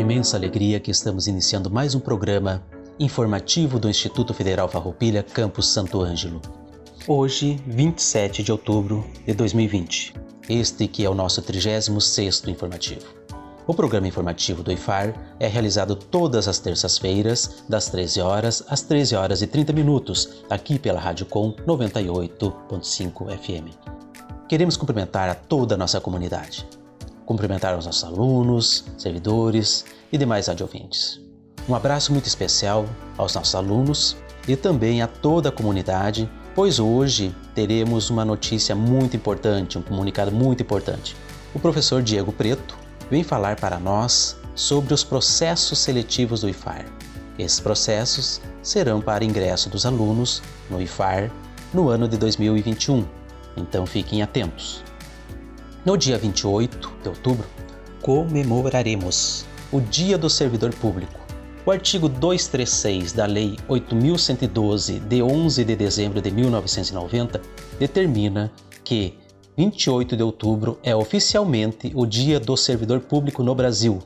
Imensa alegria que estamos iniciando mais um programa informativo do Instituto Federal Farroupilha, Campus Santo Ângelo. Hoje, 27 de outubro de 2020. Este que é o nosso 36º informativo. O programa informativo do IFAR é realizado todas as terças-feiras, das 13 horas às 13 horas e 30 minutos, aqui pela Rádio Com 98.5 FM. Queremos cumprimentar a toda a nossa comunidade cumprimentar os nossos alunos, servidores e demais adjuvintes. Um abraço muito especial aos nossos alunos e também a toda a comunidade, pois hoje teremos uma notícia muito importante, um comunicado muito importante. O professor Diego Preto vem falar para nós sobre os processos seletivos do IFAR. Esses processos serão para ingresso dos alunos no IFAR no ano de 2021, então fiquem atentos. No dia 28 de outubro, comemoraremos o Dia do Servidor Público. O artigo 236 da Lei 8112, de 11 de dezembro de 1990, determina que 28 de outubro é oficialmente o Dia do Servidor Público no Brasil.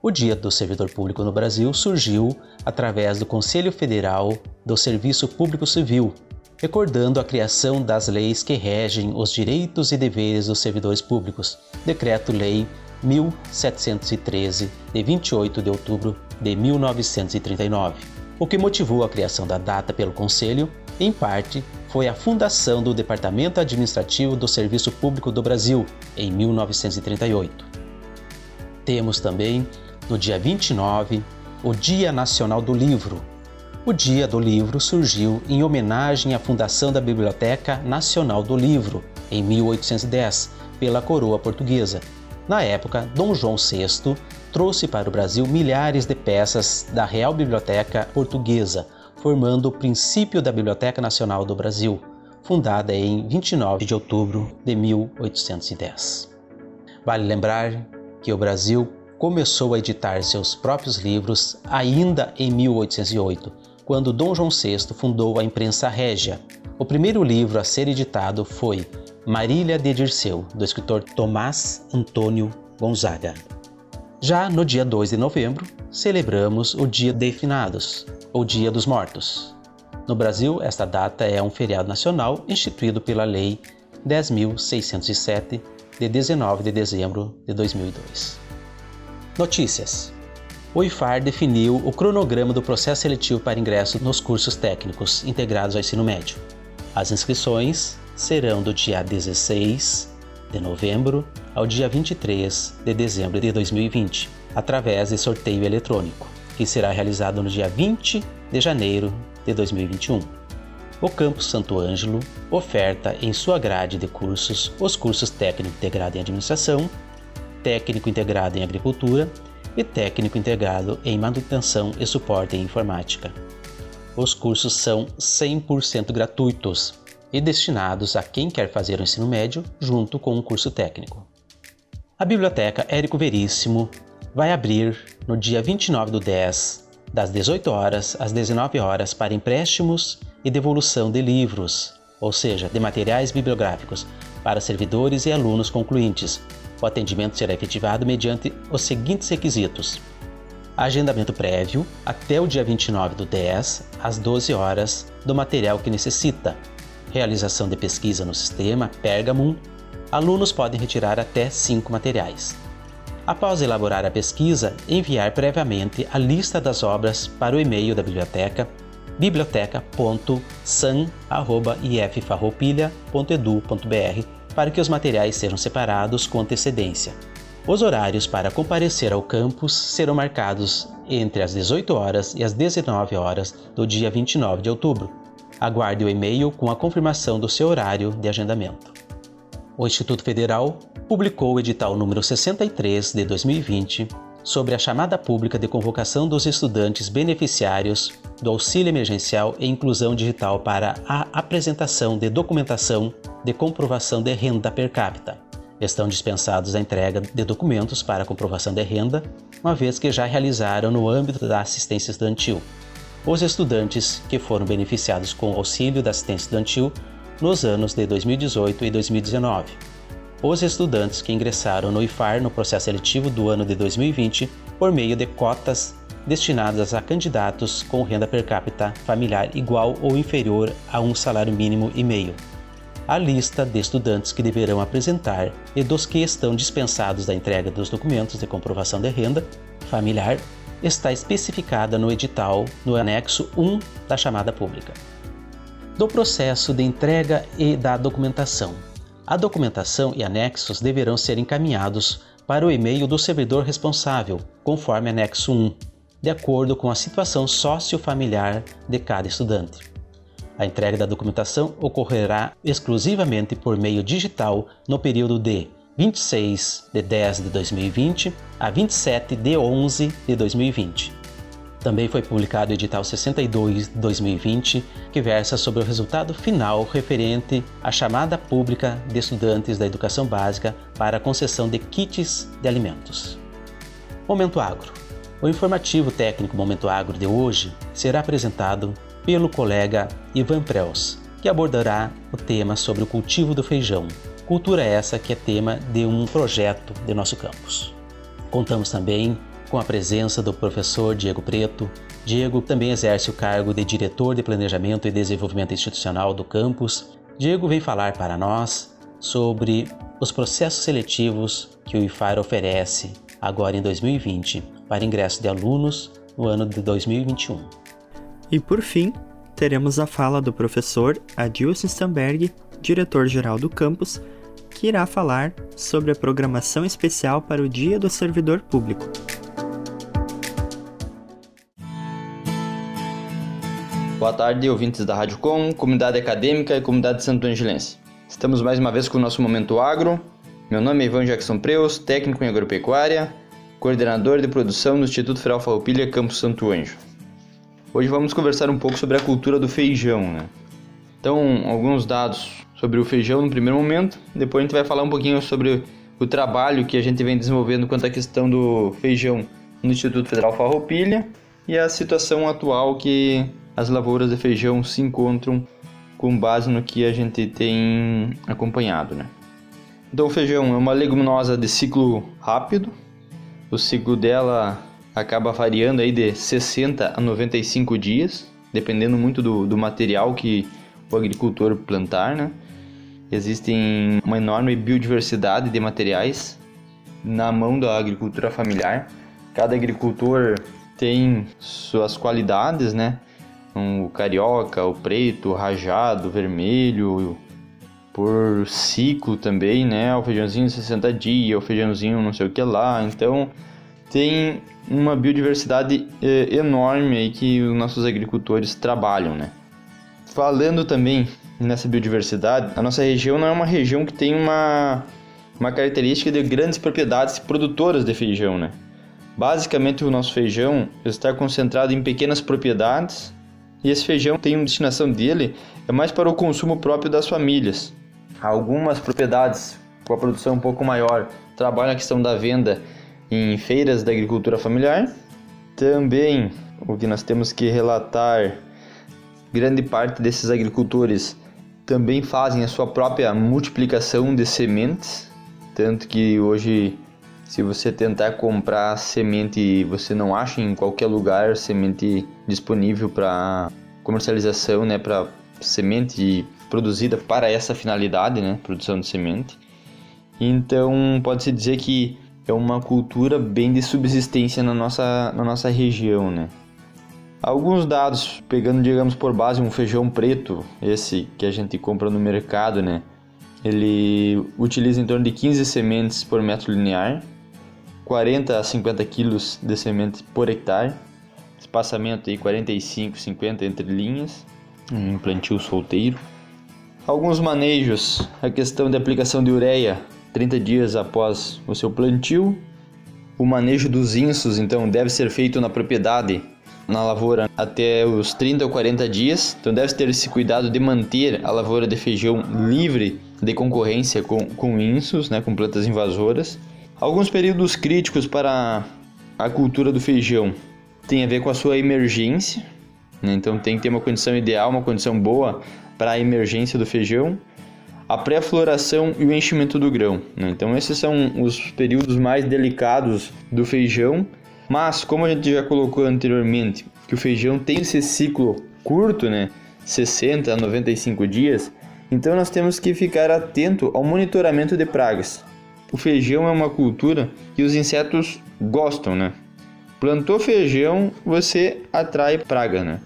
O Dia do Servidor Público no Brasil surgiu através do Conselho Federal do Serviço Público Civil, recordando a criação das leis que regem os direitos e deveres dos servidores públicos, Decreto-Lei 1713, de 28 de outubro de 1939. O que motivou a criação da data pelo Conselho, em parte, foi a fundação do Departamento Administrativo do Serviço Público do Brasil, em 1938. Temos também, no dia 29, o Dia Nacional do Livro, o Dia do Livro surgiu em homenagem à fundação da Biblioteca Nacional do Livro, em 1810, pela coroa portuguesa. Na época, Dom João VI trouxe para o Brasil milhares de peças da Real Biblioteca Portuguesa, formando o princípio da Biblioteca Nacional do Brasil, fundada em 29 de outubro de 1810. Vale lembrar que o Brasil começou a editar seus próprios livros ainda em 1808 quando Dom João VI fundou a imprensa régia. O primeiro livro a ser editado foi Marília de Dirceu, do escritor Tomás Antônio Gonzaga. Já no dia 2 de novembro, celebramos o Dia de Finados, ou Dia dos Mortos. No Brasil, esta data é um feriado nacional instituído pela Lei 10.607, de 19 de dezembro de 2002. Notícias: o IFAR definiu o cronograma do processo seletivo para ingresso nos cursos técnicos integrados ao ensino médio. As inscrições serão do dia 16 de novembro ao dia 23 de dezembro de 2020, através de sorteio eletrônico, que será realizado no dia 20 de janeiro de 2021. O Campus Santo Ângelo oferta em sua grade de cursos os cursos técnico integrado em administração, técnico integrado em agricultura e técnico integrado em manutenção e suporte em informática. Os cursos são 100% gratuitos e destinados a quem quer fazer o ensino médio junto com um curso técnico. A Biblioteca Érico Veríssimo vai abrir no dia 29 do 10, das 18 horas às 19 horas para empréstimos e devolução de livros, ou seja, de materiais bibliográficos, para servidores e alunos concluintes, o atendimento será efetivado mediante os seguintes requisitos: agendamento prévio até o dia 29 do 10, às 12 horas, do material que necessita, realização de pesquisa no sistema Pergamum. Alunos podem retirar até 5 materiais. Após elaborar a pesquisa, enviar previamente a lista das obras para o e-mail da biblioteca biblioteca.san.iffarroupilha.edu.br para que os materiais sejam separados com antecedência. Os horários para comparecer ao campus serão marcados entre as 18 horas e as 19 horas do dia 29 de outubro. Aguarde o e-mail com a confirmação do seu horário de agendamento. O Instituto Federal publicou o edital número 63 de 2020 sobre a chamada pública de convocação dos estudantes beneficiários do auxílio emergencial e inclusão digital para a apresentação de documentação de comprovação de renda per capita. Estão dispensados a entrega de documentos para comprovação de renda, uma vez que já realizaram no âmbito da assistência estudantil. Os estudantes que foram beneficiados com o auxílio da assistência estudantil nos anos de 2018 e 2019 os estudantes que ingressaram no IFAR no processo seletivo do ano de 2020 por meio de cotas destinadas a candidatos com renda per capita familiar igual ou inferior a um salário mínimo e meio. A lista de estudantes que deverão apresentar e dos que estão dispensados da entrega dos documentos de comprovação de renda familiar está especificada no edital no anexo 1 da chamada pública. Do processo de entrega e da documentação, a documentação e anexos deverão ser encaminhados para o e-mail do servidor responsável, conforme anexo 1, de acordo com a situação sociofamiliar de cada estudante. A entrega da documentação ocorrerá exclusivamente por meio digital no período de 26 de 10 de 2020 a 27 de 11 de 2020 também foi publicado o edital 62 de 2020, que versa sobre o resultado final referente à chamada pública de estudantes da educação básica para a concessão de kits de alimentos. Momento Agro. O informativo técnico Momento Agro de hoje será apresentado pelo colega Ivan Prels, que abordará o tema sobre o cultivo do feijão. Cultura essa que é tema de um projeto de nosso campus. Contamos também com a presença do professor Diego Preto. Diego também exerce o cargo de diretor de Planejamento e Desenvolvimento Institucional do campus. Diego vem falar para nós sobre os processos seletivos que o IFAR oferece agora em 2020 para ingresso de alunos no ano de 2021. E por fim, teremos a fala do professor Adilson Stamberg, diretor-geral do campus, que irá falar sobre a programação especial para o Dia do Servidor Público. Boa tarde, ouvintes da Rádio Com, comunidade acadêmica e comunidade santo angelense. Estamos mais uma vez com o nosso Momento Agro. Meu nome é Ivan Jackson Preus, técnico em agropecuária, coordenador de produção no Instituto Federal Farroupilha, Campo Santo Anjo. Hoje vamos conversar um pouco sobre a cultura do feijão, né? Então, alguns dados sobre o feijão no primeiro momento, depois a gente vai falar um pouquinho sobre o trabalho que a gente vem desenvolvendo quanto à questão do feijão no Instituto Federal Farroupilha e a situação atual que as lavouras de feijão se encontram com base no que a gente tem acompanhado, né? Então o feijão é uma leguminosa de ciclo rápido. O ciclo dela acaba variando aí de 60 a 95 dias, dependendo muito do, do material que o agricultor plantar, né? Existem uma enorme biodiversidade de materiais na mão da agricultura familiar. Cada agricultor tem suas qualidades, né? Um, o carioca, o preto, o rajado, o vermelho, por ciclo também, né? O feijãozinho 60 dias, o feijãozinho não sei o que lá. Então tem uma biodiversidade é, enorme aí que os nossos agricultores trabalham, né? Falando também nessa biodiversidade, a nossa região não é uma região que tem uma, uma característica de grandes propriedades produtoras de feijão, né? Basicamente, o nosso feijão está concentrado em pequenas propriedades e esse feijão tem uma destinação dele é mais para o consumo próprio das famílias. Algumas propriedades com a produção um pouco maior trabalham a questão da venda em feiras da agricultura familiar. Também o que nós temos que relatar, grande parte desses agricultores também fazem a sua própria multiplicação de sementes, tanto que hoje se você tentar comprar semente, você não acha em qualquer lugar semente disponível para comercialização, né, para semente produzida para essa finalidade, né, produção de semente. Então, pode-se dizer que é uma cultura bem de subsistência na nossa, na nossa região, né. Alguns dados, pegando, digamos, por base um feijão preto, esse que a gente compra no mercado, né, ele utiliza em torno de 15 sementes por metro linear, 40 a 50 quilos de semente por hectare, espaçamento aí 45, 50 entre linhas, um plantio solteiro. Alguns manejos, a questão de aplicação de ureia 30 dias após o seu plantio. O manejo dos insos, então, deve ser feito na propriedade, na lavoura, até os 30 ou 40 dias. Então, deve ter esse cuidado de manter a lavoura de feijão livre de concorrência com, com insos, né, com plantas invasoras. Alguns períodos críticos para a cultura do feijão tem a ver com a sua emergência, né? então tem que ter uma condição ideal, uma condição boa para a emergência do feijão, a pré-floração e o enchimento do grão. Né? Então esses são os períodos mais delicados do feijão, mas como a gente já colocou anteriormente, que o feijão tem esse ciclo curto, né? 60 a 95 dias, então nós temos que ficar atento ao monitoramento de pragas. O feijão é uma cultura que os insetos gostam, né? Plantou feijão, você atrai praga, né?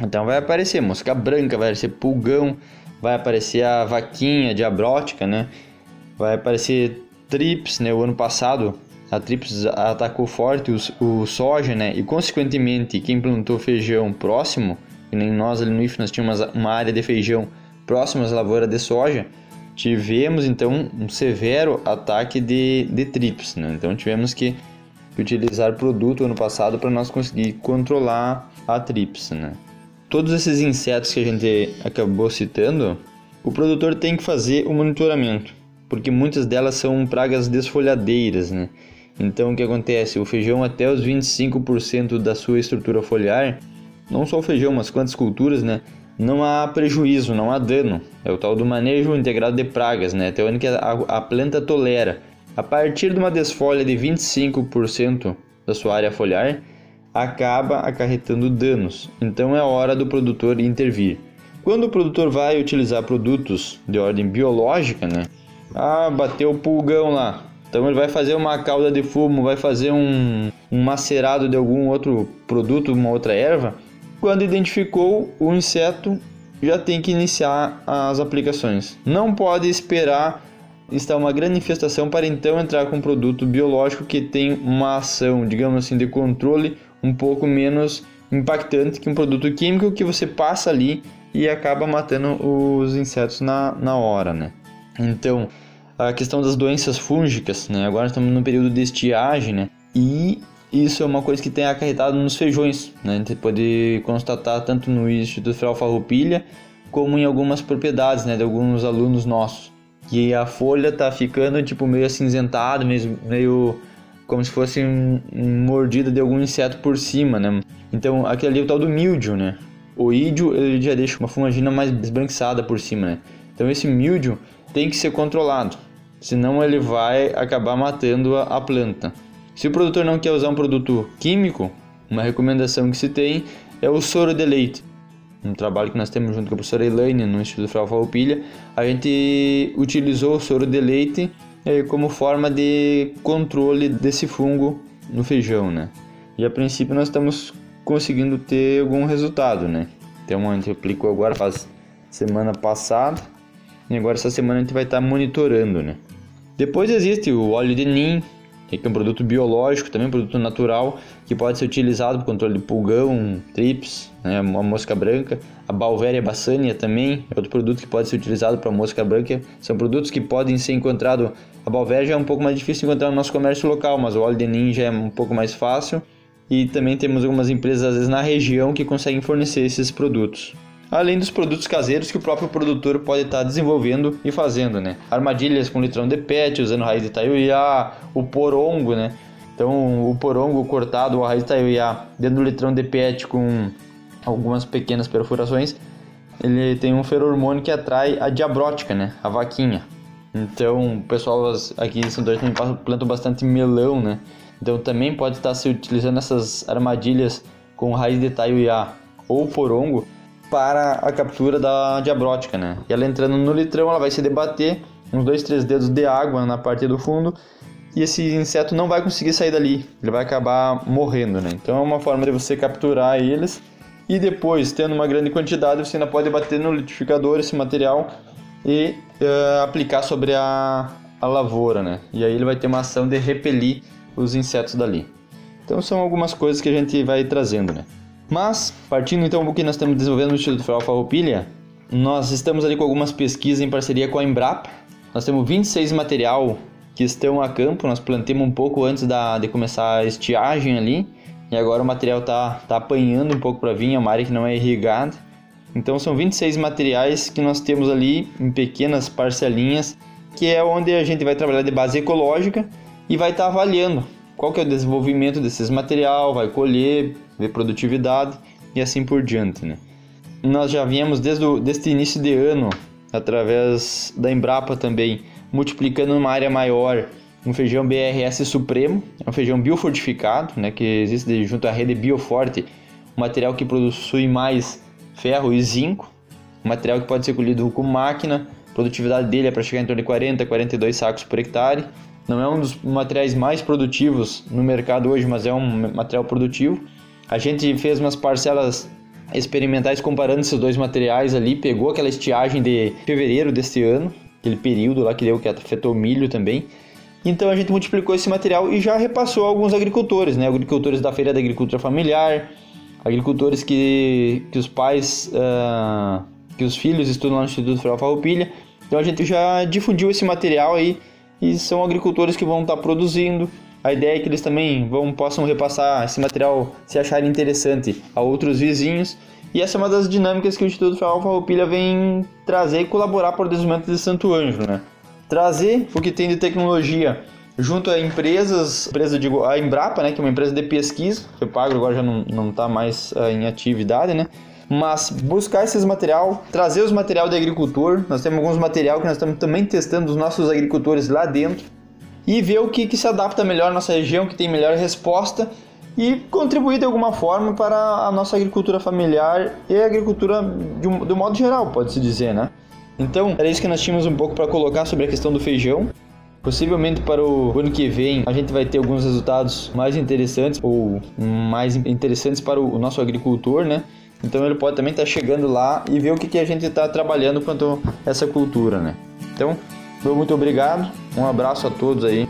Então vai aparecer mosca branca, vai aparecer pulgão, vai aparecer a vaquinha diabrótica, né? Vai aparecer trips, né? O ano passado a trips atacou forte o, o soja, né? E consequentemente quem plantou feijão próximo, que nem nós ali no IF nós tínhamos uma área de feijão próxima às lavouras de soja, tivemos então um severo ataque de, de trips, né? Então tivemos que utilizar produto ano passado para nós conseguir controlar a trips, né? todos esses insetos que a gente acabou citando, o produtor tem que fazer o monitoramento, porque muitas delas são pragas desfolhadeiras, né? Então o que acontece? O feijão até os 25% da sua estrutura foliar, não só o feijão, mas quantas culturas, né? Não há prejuízo, não há dano. É o tal do manejo integrado de pragas, né? Que a, a planta tolera. A partir de uma desfolha de 25% da sua área foliar, acaba acarretando danos, então é hora do produtor intervir. Quando o produtor vai utilizar produtos de ordem biológica, né? Ah, bateu o pulgão lá. Então ele vai fazer uma cauda de fumo, vai fazer um, um macerado de algum outro produto, uma outra erva. Quando identificou o inseto, já tem que iniciar as aplicações. Não pode esperar estar uma grande infestação para então entrar com um produto biológico que tem uma ação, digamos assim, de controle um pouco menos impactante que um produto químico que você passa ali e acaba matando os insetos na, na hora, né? Então, a questão das doenças fúngicas, né? Agora estamos no período de estiagem, né? E isso é uma coisa que tem acarretado nos feijões, né? A gente pode constatar tanto no Instituto Federal Farroupilha como em algumas propriedades, né? De alguns alunos nossos. Que a folha tá ficando, tipo, meio acinzentada, meio, meio como se fosse um, um mordida de algum inseto por cima, né? Então, aquele ali é o tal do mildio, né? O ídio, ele já deixa uma fumagina mais esbranquiçada por cima, né? Então, esse mildio tem que ser controlado, senão ele vai acabar matando a, a planta. Se o produtor não quer usar um produto químico, uma recomendação que se tem é o soro de leite. Um trabalho que nós temos junto com a professora Elaine no Instituto Federal Farroupilha, a gente utilizou o soro de leite é, como forma de controle desse fungo no feijão, né? E a princípio nós estamos conseguindo ter algum resultado, né? Então a gente aplicou agora faz semana passada e agora essa semana a gente vai estar monitorando, né? Depois existe o óleo de nim, que é um produto biológico, também um produto natural, que pode ser utilizado para controle de pulgão, trips, né, uma mosca branca. A Balveria bassania também é outro produto que pode ser utilizado para mosca branca. São produtos que podem ser encontrados. A Balveria é um pouco mais difícil de encontrar no nosso comércio local, mas o óleo de ninja é um pouco mais fácil. E também temos algumas empresas, às vezes, na região que conseguem fornecer esses produtos além dos produtos caseiros que o próprio produtor pode estar desenvolvendo e fazendo, né? Armadilhas com litrão de pet, usando raiz de taiuiá, o porongo, né? Então, o porongo cortado, a raiz de taiuiá, dentro do litrão de pet com algumas pequenas perfurações, ele tem um feromônio que atrai a diabrótica, né? A vaquinha. Então, o pessoal aqui em São Jorge também planta bastante melão, né? Então, também pode estar se utilizando essas armadilhas com raiz de taiuiá ou porongo para a captura da diabrótica, né? E ela entrando no litrão, ela vai se debater, uns dois, três dedos de água na parte do fundo, e esse inseto não vai conseguir sair dali, ele vai acabar morrendo, né? Então é uma forma de você capturar eles e depois, tendo uma grande quantidade, você ainda pode bater no litificador esse material e uh, aplicar sobre a, a lavoura, né? E aí ele vai ter uma ação de repelir os insetos dali. Então são algumas coisas que a gente vai trazendo, né? Mas, partindo então do que nós estamos desenvolvendo no Instituto Federal Farroupilha, nós estamos ali com algumas pesquisas em parceria com a Embrapa. Nós temos 26 material que estão a campo, nós plantamos um pouco antes da, de começar a estiagem ali, e agora o material está tá apanhando um pouco para vir, é uma área que não é irrigada. Então são 26 materiais que nós temos ali em pequenas parcelinhas, que é onde a gente vai trabalhar de base ecológica e vai estar tá avaliando qual que é o desenvolvimento desses material, vai colher, ver produtividade e assim por diante, né? Nós já viemos desde o início de ano, através da Embrapa também, multiplicando numa área maior um feijão BRS Supremo, é um feijão biofortificado, né, que existe junto à rede Bioforte, um material que possui mais ferro e zinco, um material que pode ser colhido com máquina, a produtividade dele é para chegar em torno de 40 42 sacos por hectare. Não é um dos materiais mais produtivos no mercado hoje, mas é um material produtivo. A gente fez umas parcelas experimentais comparando esses dois materiais ali, pegou aquela estiagem de fevereiro deste ano, aquele período lá que deu que afetou o milho também. Então a gente multiplicou esse material e já repassou alguns agricultores, né? Agricultores da Feira da Agricultura Familiar, agricultores que, que os pais, uh, que os filhos estudam lá no Instituto Federal Farroupilha. Então a gente já difundiu esse material aí e são agricultores que vão estar produzindo. A ideia é que eles também vão, possam repassar esse material, se acharem interessante, a outros vizinhos. E essa é uma das dinâmicas que o Instituto Farroupilha vem trazer e colaborar para o desenvolvimento de Santo Anjo, né? Trazer o que tem de tecnologia junto a empresas, empresa digo, a Embrapa, né, que é uma empresa de pesquisa, o Pagro agora já não está mais uh, em atividade, né? Mas buscar esses material, trazer os material de agricultor, nós temos alguns material que nós estamos também testando os nossos agricultores lá dentro e ver o que, que se adapta melhor à nossa região, que tem melhor resposta e contribuir de alguma forma para a nossa agricultura familiar e a agricultura de um, modo geral, pode-se dizer, né? Então, era isso que nós tínhamos um pouco para colocar sobre a questão do feijão. Possivelmente para o ano que vem a gente vai ter alguns resultados mais interessantes ou mais interessantes para o nosso agricultor, né? Então ele pode também estar tá chegando lá e ver o que, que a gente está trabalhando quanto a essa cultura, né? Então, muito obrigado, um abraço a todos aí.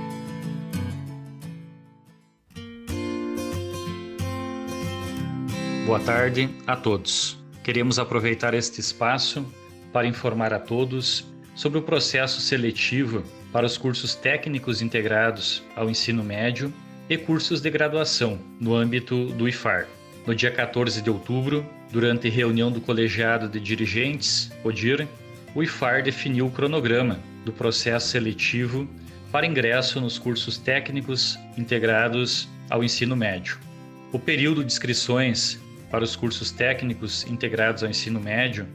Boa tarde a todos. Queremos aproveitar este espaço para informar a todos sobre o processo seletivo para os cursos técnicos integrados ao ensino médio e cursos de graduação no âmbito do IFAR. No dia 14 de outubro, durante reunião do colegiado de dirigentes, CODIR, o IFAR definiu o cronograma do processo seletivo para ingresso nos cursos técnicos integrados ao ensino médio. O período de inscrições para os cursos técnicos integrados ao ensino médio,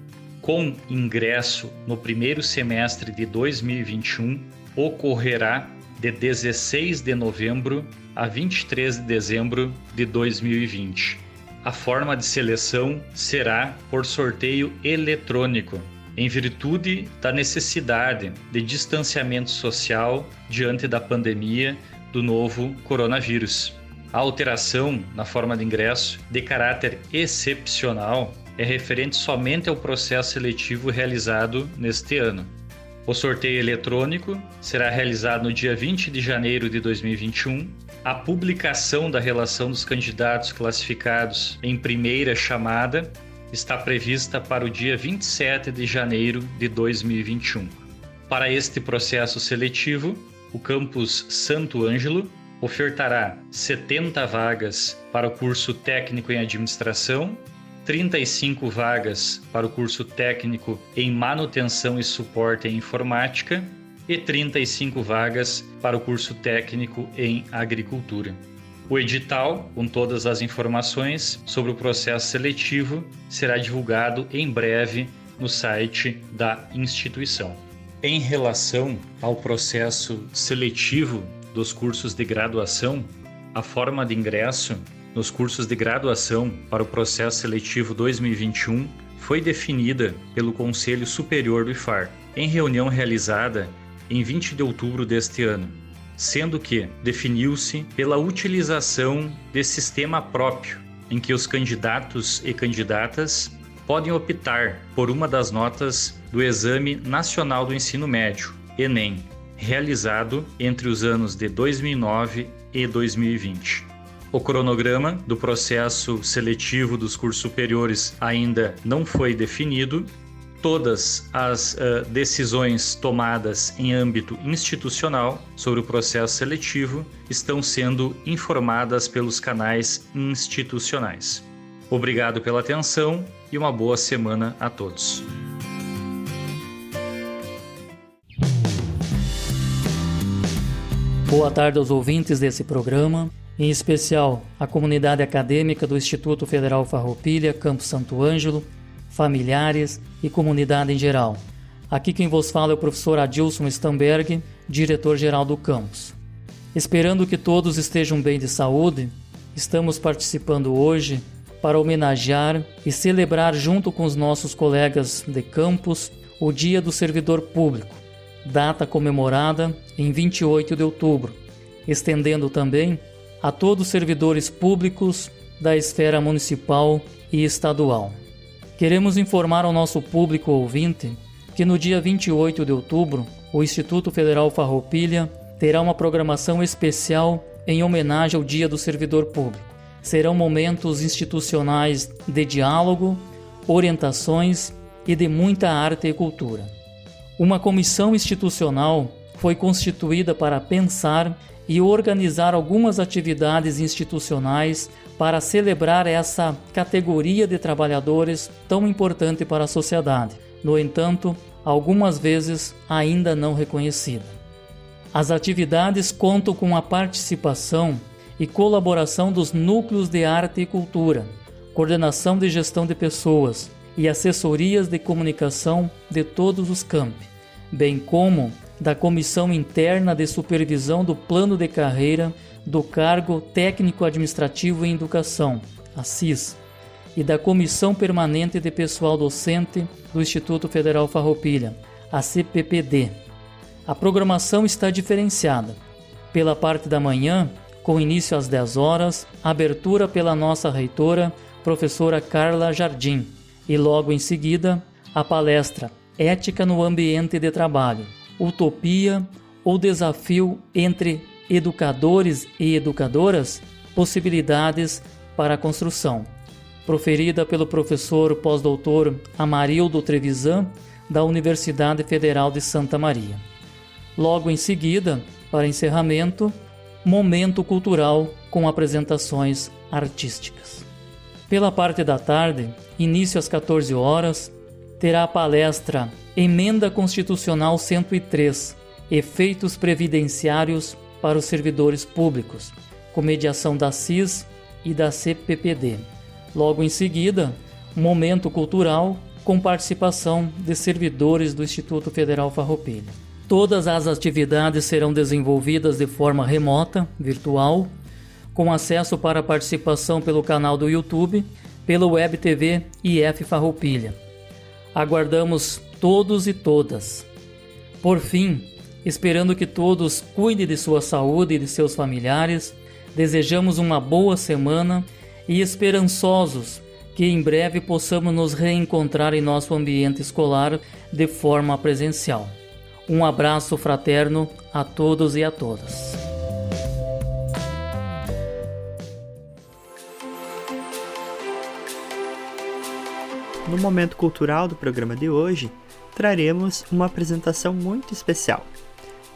com ingresso no primeiro semestre de 2021, ocorrerá de 16 de novembro a 23 de dezembro de 2020. A forma de seleção será por sorteio eletrônico, em virtude da necessidade de distanciamento social diante da pandemia do novo coronavírus. A alteração na forma de ingresso, de caráter excepcional, é referente somente ao processo seletivo realizado neste ano. O sorteio eletrônico será realizado no dia 20 de janeiro de 2021. A publicação da relação dos candidatos classificados em primeira chamada está prevista para o dia 27 de janeiro de 2021. Para este processo seletivo, o campus Santo Ângelo ofertará 70 vagas para o curso técnico em administração, 35 vagas para o curso técnico em manutenção e suporte em informática e 35 vagas para o curso técnico em agricultura. O edital, com todas as informações sobre o processo seletivo, será divulgado em breve no site da instituição. Em relação ao processo seletivo dos cursos de graduação, a forma de ingresso nos cursos de graduação para o processo seletivo 2021 foi definida pelo Conselho Superior do IFAR, em reunião realizada em 20 de outubro deste ano, sendo que definiu-se pela utilização de sistema próprio, em que os candidatos e candidatas podem optar por uma das notas do Exame Nacional do Ensino Médio, ENEM, realizado entre os anos de 2009 e 2020. O cronograma do processo seletivo dos cursos superiores ainda não foi definido, todas as uh, decisões tomadas em âmbito institucional sobre o processo seletivo estão sendo informadas pelos canais institucionais. Obrigado pela atenção e uma boa semana a todos. Boa tarde aos ouvintes desse programa, em especial a comunidade acadêmica do Instituto Federal Farroupilha, Campo Santo Ângelo, familiares e comunidade em geral. Aqui quem vos fala é o professor Adilson Stamberg, diretor-geral do campus. Esperando que todos estejam bem de saúde, estamos participando hoje para homenagear e celebrar junto com os nossos colegas de campus o Dia do Servidor Público, data comemorada em 28 de outubro, estendendo também a todos os servidores públicos da esfera municipal e estadual. Queremos informar ao nosso público ouvinte que no dia 28 de outubro, o Instituto Federal Farroupilha terá uma programação especial em homenagem ao Dia do Servidor Público. Serão momentos institucionais de diálogo, orientações e de muita arte e cultura. Uma comissão institucional foi constituída para pensar e organizar algumas atividades institucionais para celebrar essa categoria de trabalhadores tão importante para a sociedade, no entanto, algumas vezes ainda não reconhecida. As atividades contam com a participação e colaboração dos núcleos de arte e cultura, coordenação de gestão de pessoas e assessorias de comunicação de todos os campi, bem como da Comissão Interna de Supervisão do Plano de Carreira do Cargo Técnico Administrativo em Educação, a CIS, e da Comissão Permanente de Pessoal Docente do Instituto Federal Farroupilha, a CPPD. A programação está diferenciada. Pela parte da manhã, com início às 10 horas, abertura pela nossa reitora, professora Carla Jardim, e logo em seguida, a palestra Ética no Ambiente de Trabalho, Utopia ou Desafio entre Educadores e Educadoras Possibilidades para a Construção, proferida pelo professor pós-doutor Amarildo Trevisan, da Universidade Federal de Santa Maria. Logo em seguida, para encerramento, momento cultural com apresentações artísticas. Pela parte da tarde, início às 14 horas, terá a palestra Emenda Constitucional 103 Efeitos Previdenciários para os Servidores Públicos, com mediação da CIS e da CPPD. Logo em seguida, Momento Cultural com participação de servidores do Instituto Federal Farroupilha. Todas as atividades serão desenvolvidas de forma remota, virtual, com acesso para participação pelo canal do YouTube, pelo Web TV IF Farroupilha aguardamos todos e todas. Por fim, esperando que todos cuidem de sua saúde e de seus familiares, desejamos uma boa semana e esperançosos que em breve possamos nos reencontrar em nosso ambiente escolar de forma presencial. Um abraço fraterno a todos e a todas. No momento cultural do programa de hoje, traremos uma apresentação muito especial.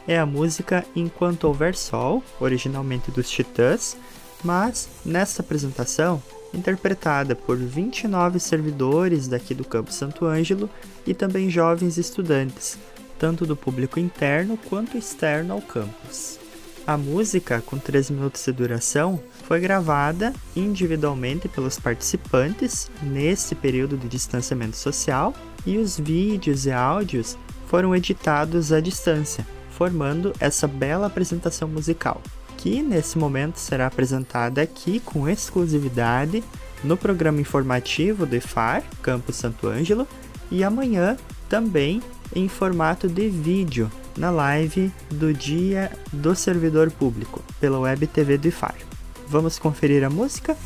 É a música Enquanto Houver Sol, originalmente dos Titãs, mas nesta apresentação interpretada por 29 servidores daqui do Campo Santo Ângelo e também jovens estudantes, tanto do público interno quanto externo ao campus. A música, com 3 minutos de duração, foi gravada individualmente pelos participantes nesse período de distanciamento social e os vídeos e áudios foram editados à distância, formando essa bela apresentação musical, que nesse momento será apresentada aqui com exclusividade no programa informativo do IFAR, Campo Santo Ângelo, e amanhã também em formato de vídeo na live do Dia do Servidor Público pela Web TV do IFAR. Vamos conferir a música?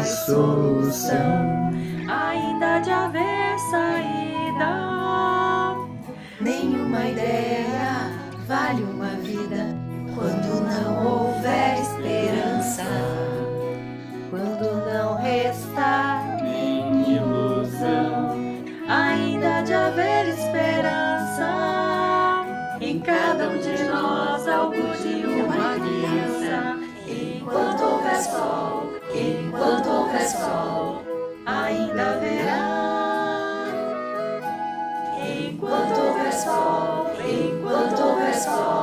Mais solução, ainda de haver saída. Nenhuma ideia vale uma vida quando não houver esperança, quando não restar nem ilusão, ainda de haver esperança. Em cada um de nós, algo de uma criança. Enquanto houver sol, enquanto houver sol, ainda haverá. Enquanto houver sol, enquanto houver sol.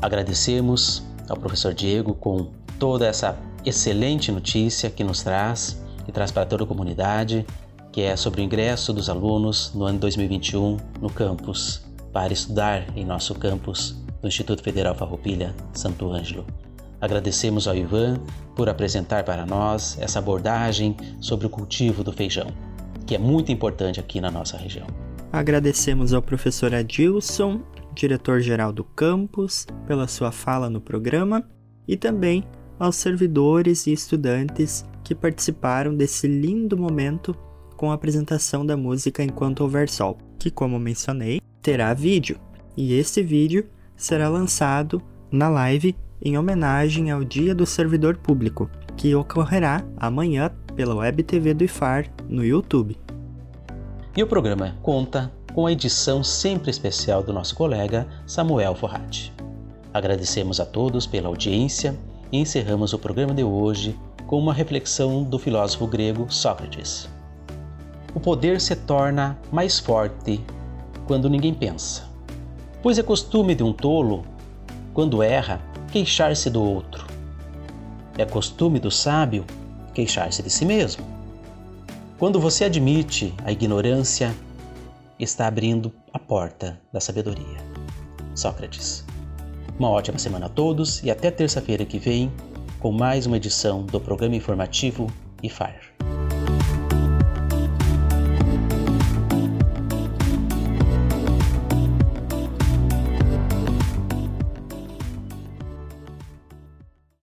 Agradecemos ao professor Diego com toda essa excelente notícia que nos traz e traz para toda a comunidade, que é sobre o ingresso dos alunos no ano 2021 no campus, para estudar em nosso campus do Instituto Federal Farroupilha Santo Ângelo. Agradecemos ao Ivan por apresentar para nós essa abordagem sobre o cultivo do feijão, que é muito importante aqui na nossa região. Agradecemos ao professor Adilson, diretor-geral do campus, pela sua fala no programa e também aos servidores e estudantes que participaram desse lindo momento com a apresentação da música Enquanto Houver Sol, que, como mencionei, terá vídeo. E esse vídeo será lançado na live em homenagem ao Dia do Servidor Público, que ocorrerá amanhã pela Web TV do IFAR no YouTube. E o programa conta com a edição sempre especial do nosso colega Samuel Forratti. Agradecemos a todos pela audiência e encerramos o programa de hoje com uma reflexão do filósofo grego Sócrates. O poder se torna mais forte quando ninguém pensa, pois é costume de um tolo, quando erra, queixar-se do outro. É costume do sábio queixar-se de si mesmo. Quando você admite a ignorância, está abrindo a porta da sabedoria. Sócrates. Uma ótima semana a todos e até terça-feira que vem com mais uma edição do programa informativo IFAR.